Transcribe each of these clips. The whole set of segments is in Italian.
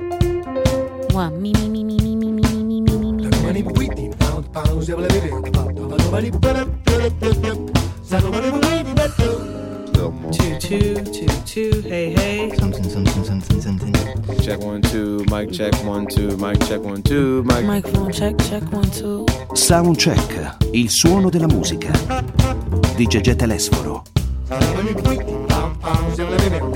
Mua, mi, mi, mi, mi, mi, mi, mi, mi, mi, mi, mi, mi. Two, two, two, two, hey, hey. Something, something, something, something. Check one, two, mic check one, two, mic check one, two, mic. Microphone check, check one, two. Soundcheck, il suono della musica. Di Gegè Telesforo. Turn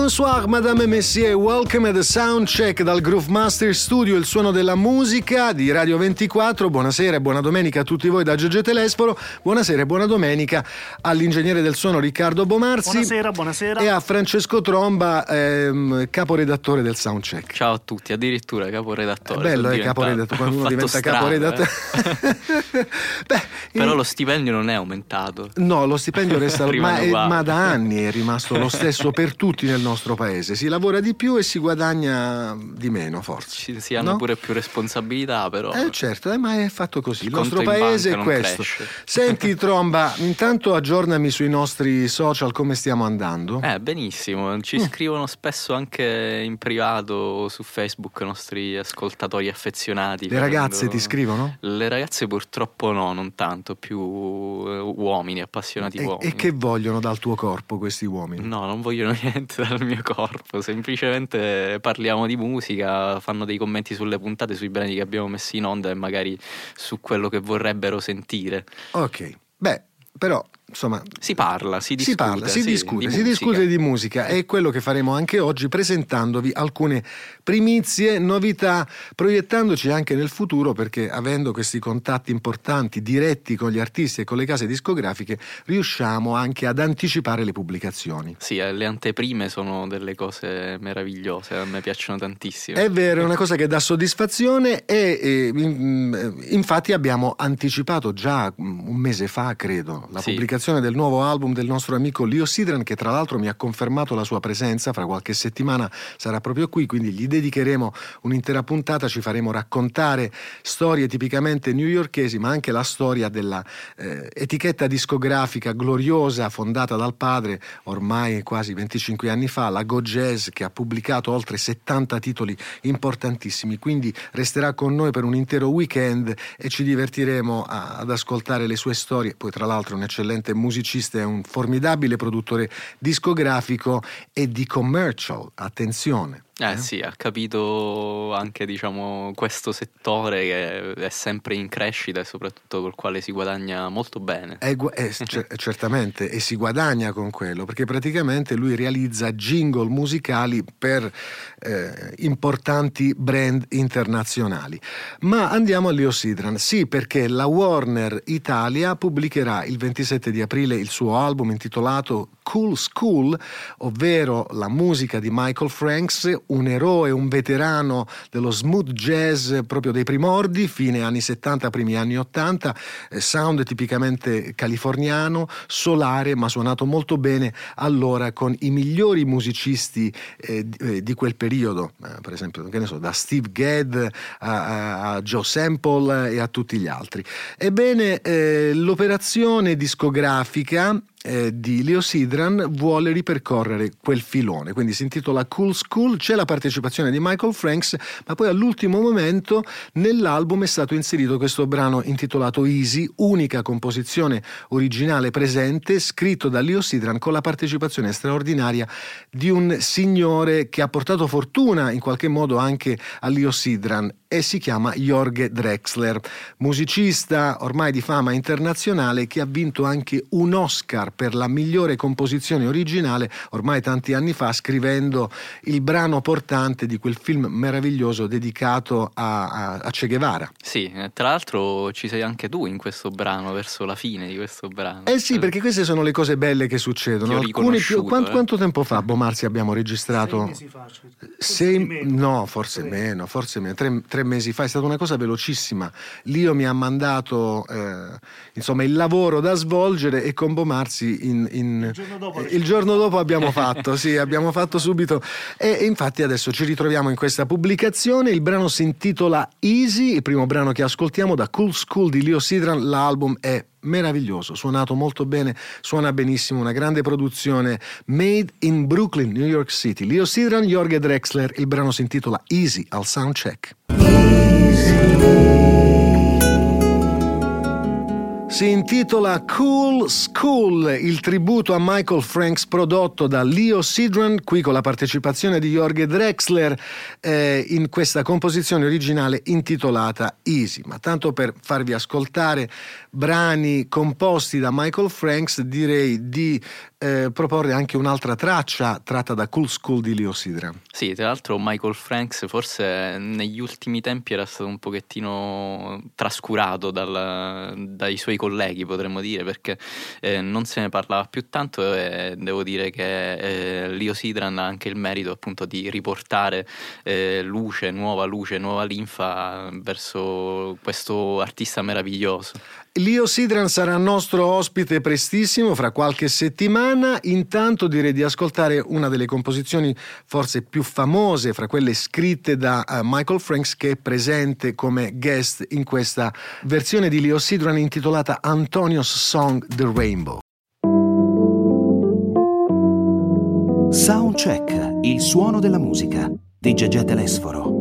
Bonsoir, madame et messieurs, welcome at the Soundcheck dal Groove Master Studio, il suono della musica di Radio 24. Buonasera e buona domenica a tutti voi da Gegè Telesforo. Buonasera e buona domenica all'ingegnere del suono Riccardo Bomarzi. Buonasera, buonasera. E a Francesco Tromba, ehm, caporedattore del Soundcheck. Ciao a tutti, addirittura È caporedattore. bello, sono eh, diventato. caporedattore, quando uno diventa strano, caporedattore. Beh, eh. Però in- lo stipendio non è aumentato. No, lo stipendio resta ma, è- ma da anni è rimasto lo stesso per tutti nel nostro paese. Si lavora di più e si guadagna di meno, forse. Ci si hanno No? pure più responsabilità, però. Eh certo, eh, ma è fatto così. Il, Il nostro paese è questo. cresce. Senti Tromba, intanto aggiornami sui nostri social come stiamo andando. Eh, benissimo. Ci Mm. scrivono spesso anche in privato o su Facebook i nostri ascoltatori affezionati. Le ragazze ti scrivono? Le ragazze purtroppo no, non tanto, più eh, uomini, appassionati E, uomini. e che vogliono dal tuo corpo questi uomini? No, non vogliono niente dal mio corpo, semplicemente parliamo di musica, fanno dei commenti sulle puntate, sui brani che abbiamo messo in onda e magari su quello che vorrebbero sentire. Ok, beh, però insomma Si parla, si discute. si parla, si sì, discute, di si musica. discute di musica e è quello che faremo anche oggi presentandovi alcune primizie, novità, proiettandoci anche nel futuro perché avendo questi contatti importanti, diretti con gli artisti e con le case discografiche, riusciamo anche ad anticipare le pubblicazioni. Sì, eh, le anteprime sono delle cose meravigliose, a me piacciono tantissimo. È vero, è una cosa che dà soddisfazione e, e, in- infatti abbiamo anticipato già mm, un mese fa, credo, la Sì. pubblicazione del nuovo album del nostro amico Leo Sidran che tra l'altro mi ha confermato la sua presenza, fra qualche settimana sarà proprio qui, quindi gli dedicheremo un'intera puntata, ci faremo raccontare storie tipicamente newyorkesi, ma anche la storia della eh, discografica gloriosa fondata dal padre ormai quasi 25 anni fa, la Go Jazz, che ha pubblicato oltre 70 titoli importantissimi. Quindi resterà con noi per un intero weekend e ci divertiremo a- ad ascoltare le sue storie. Poi, tra l'altro, un eccellente musicista e un formidabile produttore discografico e di commercial. Attenzione. Eh sì, ha capito anche diciamo questo settore che è sempre in crescita e soprattutto col quale si guadagna molto bene. Eh, gu- eh, cer- certamente, e si guadagna con quello, perché praticamente lui realizza jingle musicali per eh, importanti brand internazionali. Ma andiamo a Leo Sidran. Sì, perché la Warner Italia pubblicherà il 27 di aprile il suo album intitolato Cool School, ovvero la musica di Michael Franks, un eroe, un veterano dello smooth jazz proprio dei primordi, fine anni 70, primi anni 80, eh, sound tipicamente californiano, solare, ma suonato molto bene allora con i migliori musicisti eh, di, eh, di quel periodo, per esempio, so, da Steve Gadd a- a Joe Sample e a tutti gli altri. Ebbene, eh, l'operazione discografica eh, di Leo Sidran vuole ripercorrere quel filone, quindi si intitola Cool School, c'è la partecipazione di Michael Franks, ma poi all'ultimo momento nell'album è stato inserito questo brano intitolato Easy, unica composizione originale presente, scritto da Leo Sidran con la partecipazione straordinaria di un signore che ha portato fortuna in qualche modo anche a Leo Sidran e si chiama Jorge Drexler, musicista ormai di fama internazionale che ha vinto anche un Oscar per la migliore composizione originale ormai tanti anni fa scrivendo il brano portante di quel film meraviglioso dedicato a, a- a Che Guevara. Sì, eh, tra l'altro ci sei anche tu in questo brano, verso la fine di questo brano. Eh sì, perché queste sono le cose belle che succedono. Più, quanto, eh. quanto tempo fa, Bomarzi, abbiamo registrato? Sei mesi fa, cioè, forse Sei- meno. no, forse Tre. meno, forse meno. Tre, tre mesi fa è stata una cosa velocissima. Lio mi ha mandato eh, insomma il lavoro da svolgere e con Bomarzi ragazzi in, in- il, giorno dopo, il giorno dopo abbiamo fatto, sì, abbiamo fatto subito e infatti adesso ci ritroviamo in questa pubblicazione. Il brano si intitola Easy, il primo brano che ascoltiamo da Cool School di Leo Sidran. L'album è meraviglioso, suonato molto bene, suona benissimo, una grande produzione made in Brooklyn, New York City. Leo Sidran, Jorge Drexler, il brano si intitola Easy al soundcheck. Si intitola Cool School, il tributo a Michael Franks prodotto da Leo Sidran, qui con la partecipazione di Jorge Drexler eh, in questa composizione originale intitolata Easy. Ma tanto per farvi ascoltare brani composti da Michael Franks, direi di eh, proporre anche un'altra traccia tratta da Cool School di Leo Sidran. Sì, tra l'altro Michael Franks forse negli ultimi tempi era stato un pochettino trascurato dal, dai suoi colleghi, potremmo dire, perché eh, non se ne parlava più tanto e devo dire che eh, Leo Sidran ha anche il merito appunto di riportare eh, luce, nuova luce, nuova linfa verso questo artista meraviglioso. Leo Sidran sarà nostro ospite prestissimo, fra qualche settimana. Intanto direi di ascoltare una delle composizioni forse più famose, fra quelle scritte da uh, Michael Franks, che è presente come guest in questa versione di Leo Sidran intitolata Antonio's Song The Rainbow. Soundcheck, il suono della musica di Gegè Telesforo.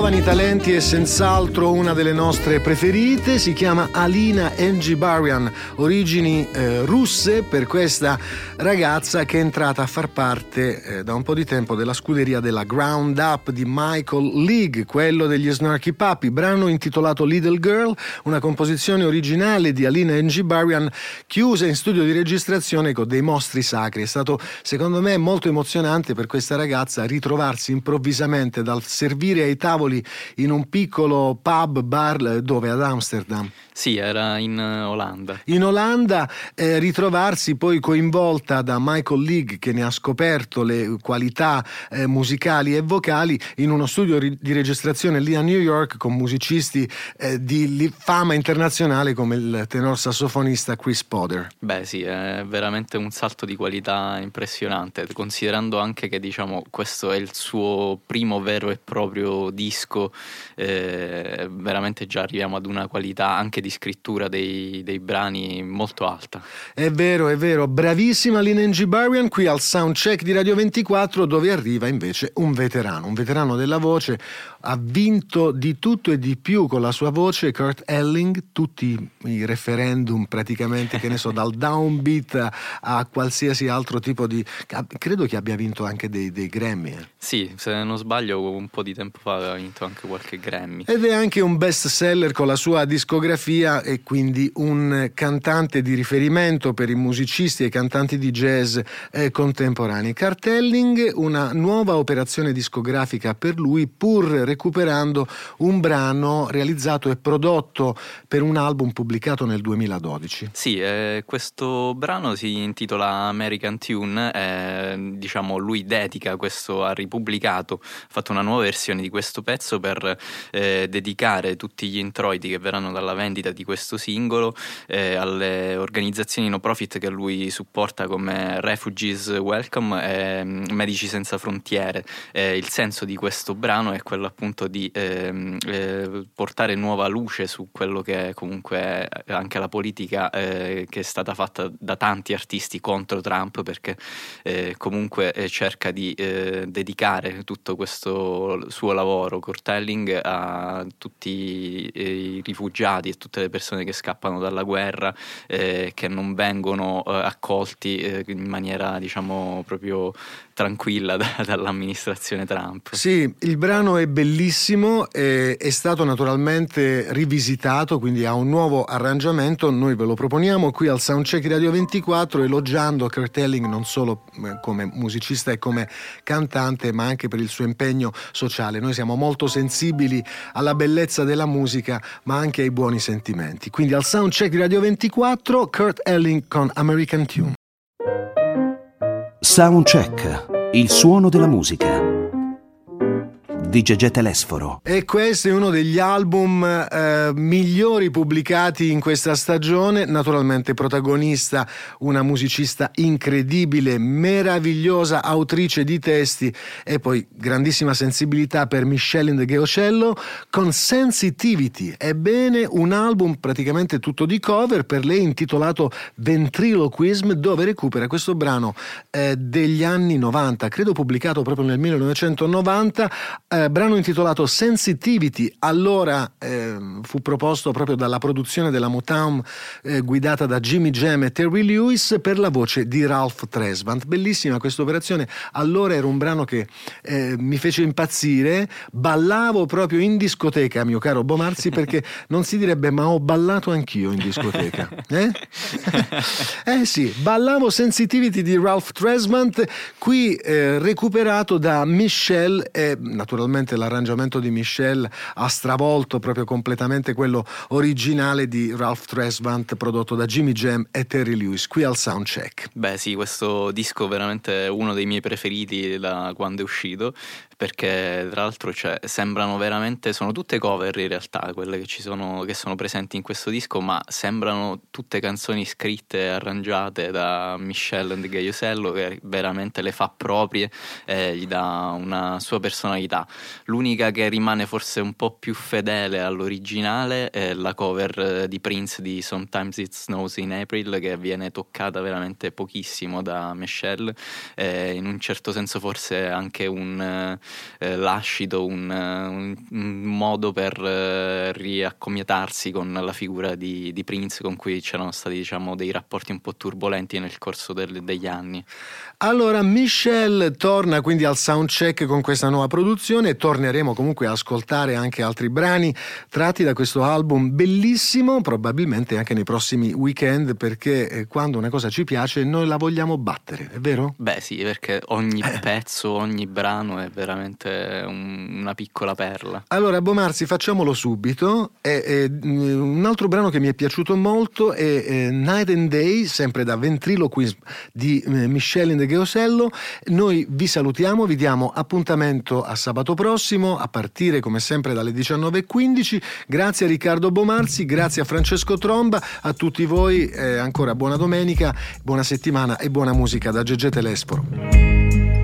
Giovani talenti è senz'altro una delle nostre preferite, si chiama Alina Enjibarian, origini eh, russe per questa ragazza che è entrata a far parte eh, da un po' di tempo della scuderia della Ground Up di Michael League, quello degli Snarky Puppy, brano intitolato Little Girl, una composizione originale di Alina Enjibarian chiusa in studio di registrazione con dei mostri sacri. È stato secondo me molto emozionante per questa ragazza ritrovarsi improvvisamente dal servire ai tavoli in un piccolo pub bar dove ad Amsterdam. Sì, era in eh, Olanda. In Olanda eh, ritrovarsi poi coinvolta da Michael League che ne ha scoperto le qualità eh, musicali e vocali in uno studio ri- di registrazione lì a New York con musicisti eh, di fama internazionale come il tenor sassofonista Chris Potter. Beh sì, è veramente un salto di qualità impressionante, considerando anche che diciamo questo è il suo primo vero e proprio disco, eh, veramente già arriviamo ad una qualità anche di scrittura dei, dei brani molto alta. È vero, è vero, bravissima Lina Ngibarian qui al soundcheck di Radio 24 dove arriva invece un veterano, un veterano della voce, ha vinto di tutto e di più con la sua voce Kurt Elling, tutti i referendum praticamente, che ne so, dal downbeat a, qualsiasi altro tipo di... credo che abbia vinto anche dei, dei Grammy. eh. Sì, se non sbaglio un po' di tempo fa aveva vinto anche qualche Grammy. Ed è anche un best seller con la sua discografia e quindi un cantante di riferimento per i musicisti e i cantanti di jazz eh, contemporanei. Cartelling, una nuova operazione discografica per lui, pur recuperando un brano realizzato e prodotto per un album pubblicato nel 2012. Sì, eh, questo brano si intitola American Tune, eh, diciamo lui dedica questo, ha ripubblicato, ha fatto una nuova versione di questo pezzo per eh, dedicare tutti gli introiti che verranno dalla vendita di questo singolo eh, alle organizzazioni no profit che lui supporta come Refugees Welcome e mm, Medici Senza Frontiere. Eh, il senso di questo brano è quello appunto di ehm, eh, portare nuova luce su quello che è comunque anche la politica eh, che è stata fatta da tanti artisti contro Trump perché eh, comunque cerca di dedicare tutto questo suo lavoro Cortelling a tutti eh, i rifugiati e tutte le persone che scappano dalla guerra eh, che non vengono eh, accolti eh, in maniera diciamo proprio tranquilla da- dall'amministrazione Trump. Sì, il brano è bellissimo, eh, è stato naturalmente rivisitato, quindi ha un nuovo arrangiamento, noi ve lo proponiamo qui al Soundcheck Radio 24 elogiando Kurt Elling non solo eh, come musicista e come cantante, ma anche per il suo impegno sociale. Noi siamo molto sensibili alla bellezza della musica, ma anche ai buoni sentimenti. Quindi al Soundcheck Radio 24 Kurt Elling con American Tune. Soundcheck, il suono della musica di Gegè Telesforo. E questo è uno degli album eh, migliori pubblicati in questa stagione. Naturalmente protagonista una musicista incredibile, meravigliosa autrice di testi e poi grandissima sensibilità per Michelle the Geocello con Sensitivity. Ebbene, un album praticamente tutto di cover per lei intitolato Ventriloquism dove recupera questo brano eh, degli anni 90, credo pubblicato proprio nel 1990, eh, brano intitolato Sensitivity, allora eh, fu proposto proprio dalla produzione della Motown eh, guidata da Jimmy Jam e Terry Lewis per la voce di Ralph Tresvant. Bellissima questa operazione, allora era un brano che eh, mi fece impazzire, ballavo proprio in discoteca, mio caro Bomarzi, perché non si direbbe ma ho ballato anch'io in discoteca. Eh? eh sì, ballavo Sensitivity di Ralph Tresvant, qui eh, recuperato da Michelle e naturalmente l'arrangiamento di Michelle ha stravolto proprio completamente quello originale di Ralph Tresvant prodotto da Jimmy Jam e Terry Lewis qui al Soundcheck. Beh sì, questo disco è veramente uno dei miei preferiti da quando è uscito perché tra l'altro cioè, sembrano veramente, sono tutte cover in realtà quelle che, sono, che sono presenti in questo disco, ma sembrano tutte canzoni scritte e arrangiate da Michelle and Gaiosello che veramente le fa proprie e gli dà una sua personalità. L'unica che rimane forse un po' più fedele all'originale è la cover di Prince di Sometimes It Snows in April che viene toccata veramente pochissimo da Michelle, e in un certo senso forse anche un eh, lascito, un, un, un, modo per eh, riaccomiatarsi con la figura di, di, Prince con cui c'erano stati diciamo, dei rapporti un po' turbolenti nel corso del, degli anni. Allora, Michelle torna quindi al soundcheck con questa nuova produzione e torneremo comunque a ascoltare anche altri brani tratti da questo album bellissimo, probabilmente anche nei prossimi weekend, perché eh, quando una cosa ci piace noi la vogliamo battere, è vero? Beh sì, perché ogni pezzo, ogni brano è veramente un, una piccola perla. Allora, Bomarzi, facciamolo subito. E, e, un altro brano che mi è piaciuto molto è, è Night and Day, sempre da Ventriloquism di eh, Michelle the Geosello. Noi vi salutiamo, vi diamo appuntamento a sabato prossimo a partire come sempre dalle 19.15. Grazie a Riccardo Bomarzi, grazie a Francesco Tromba, a tutti voi eh, ancora buona domenica, buona settimana e buona musica da Gegete Telesporo.